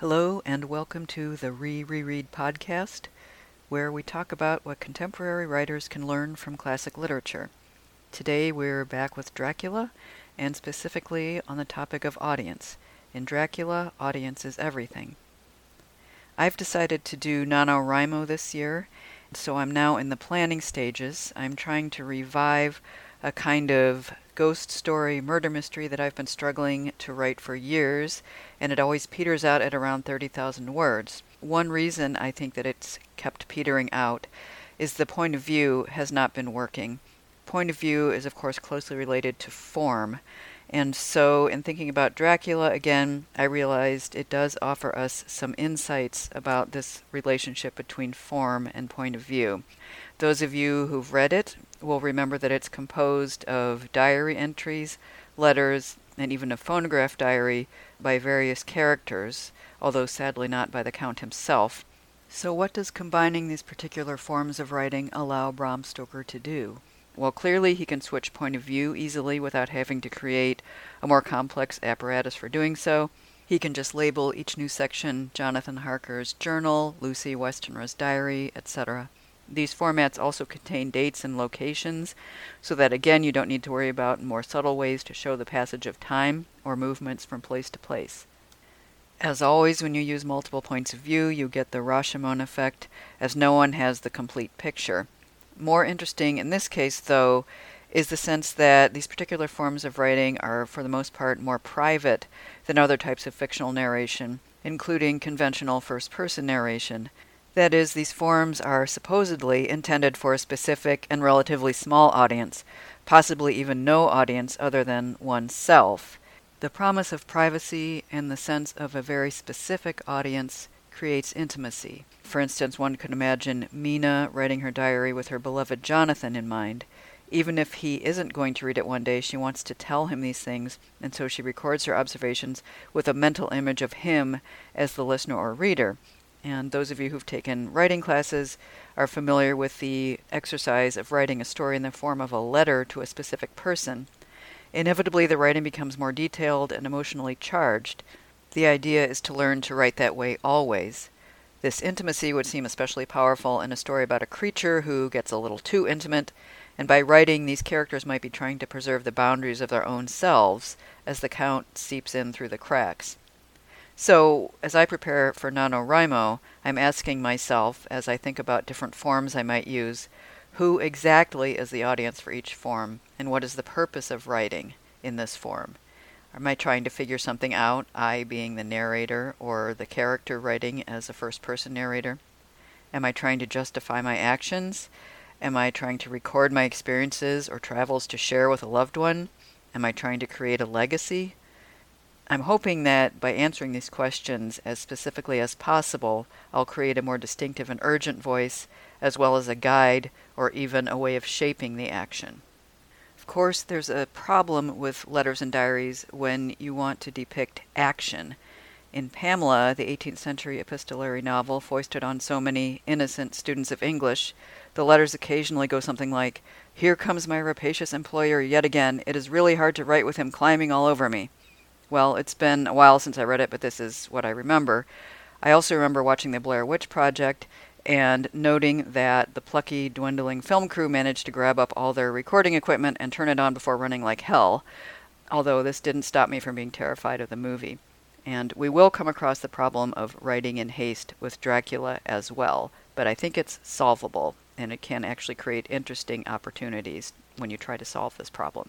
Hello, and welcome to the Re Reread podcast, where we talk about what contemporary writers can learn from classic literature. Today we're back with Dracula, and specifically on the topic of audience. In Dracula, audience is everything. I've decided to do NaNoWriMo this year, so I'm now in the planning stages. I'm trying to revive a kind of ghost story murder mystery that I've been struggling to write for years, and it always peters out at around 30,000 words. One reason I think that it's kept petering out is the point of view has not been working. Point of view is, of course, closely related to form. And so, in thinking about Dracula again, I realized it does offer us some insights about this relationship between form and point of view. Those of you who've read it will remember that it's composed of diary entries, letters, and even a phonograph diary by various characters, although sadly not by the Count himself. So, what does combining these particular forms of writing allow Bram Stoker to do? Well, clearly he can switch point of view easily without having to create a more complex apparatus for doing so. He can just label each new section Jonathan Harker's journal, Lucy Westenra's diary, etc. These formats also contain dates and locations, so that again you don't need to worry about more subtle ways to show the passage of time or movements from place to place. As always, when you use multiple points of view, you get the Rashomon effect, as no one has the complete picture. More interesting in this case, though, is the sense that these particular forms of writing are, for the most part, more private than other types of fictional narration, including conventional first person narration. That is, these forms are supposedly intended for a specific and relatively small audience, possibly even no audience other than oneself. The promise of privacy and the sense of a very specific audience creates intimacy. For instance, one could imagine Mina writing her diary with her beloved Jonathan in mind. Even if he isn't going to read it one day, she wants to tell him these things, and so she records her observations with a mental image of him as the listener or reader. And those of you who've taken writing classes are familiar with the exercise of writing a story in the form of a letter to a specific person. Inevitably, the writing becomes more detailed and emotionally charged. The idea is to learn to write that way always. This intimacy would seem especially powerful in a story about a creature who gets a little too intimate, and by writing, these characters might be trying to preserve the boundaries of their own selves as the Count seeps in through the cracks. So, as I prepare for NaNoWriMo, I'm asking myself, as I think about different forms I might use, who exactly is the audience for each form, and what is the purpose of writing in this form? Am I trying to figure something out, I being the narrator or the character writing as a first person narrator? Am I trying to justify my actions? Am I trying to record my experiences or travels to share with a loved one? Am I trying to create a legacy? I'm hoping that by answering these questions as specifically as possible, I'll create a more distinctive and urgent voice, as well as a guide or even a way of shaping the action. Of course, there's a problem with letters and diaries when you want to depict action. In Pamela, the 18th century epistolary novel foisted on so many innocent students of English, the letters occasionally go something like, Here comes my rapacious employer yet again. It is really hard to write with him climbing all over me. Well, it's been a while since I read it, but this is what I remember. I also remember watching the Blair Witch Project and noting that the plucky, dwindling film crew managed to grab up all their recording equipment and turn it on before running like hell, although this didn't stop me from being terrified of the movie. And we will come across the problem of writing in haste with Dracula as well, but I think it's solvable, and it can actually create interesting opportunities when you try to solve this problem.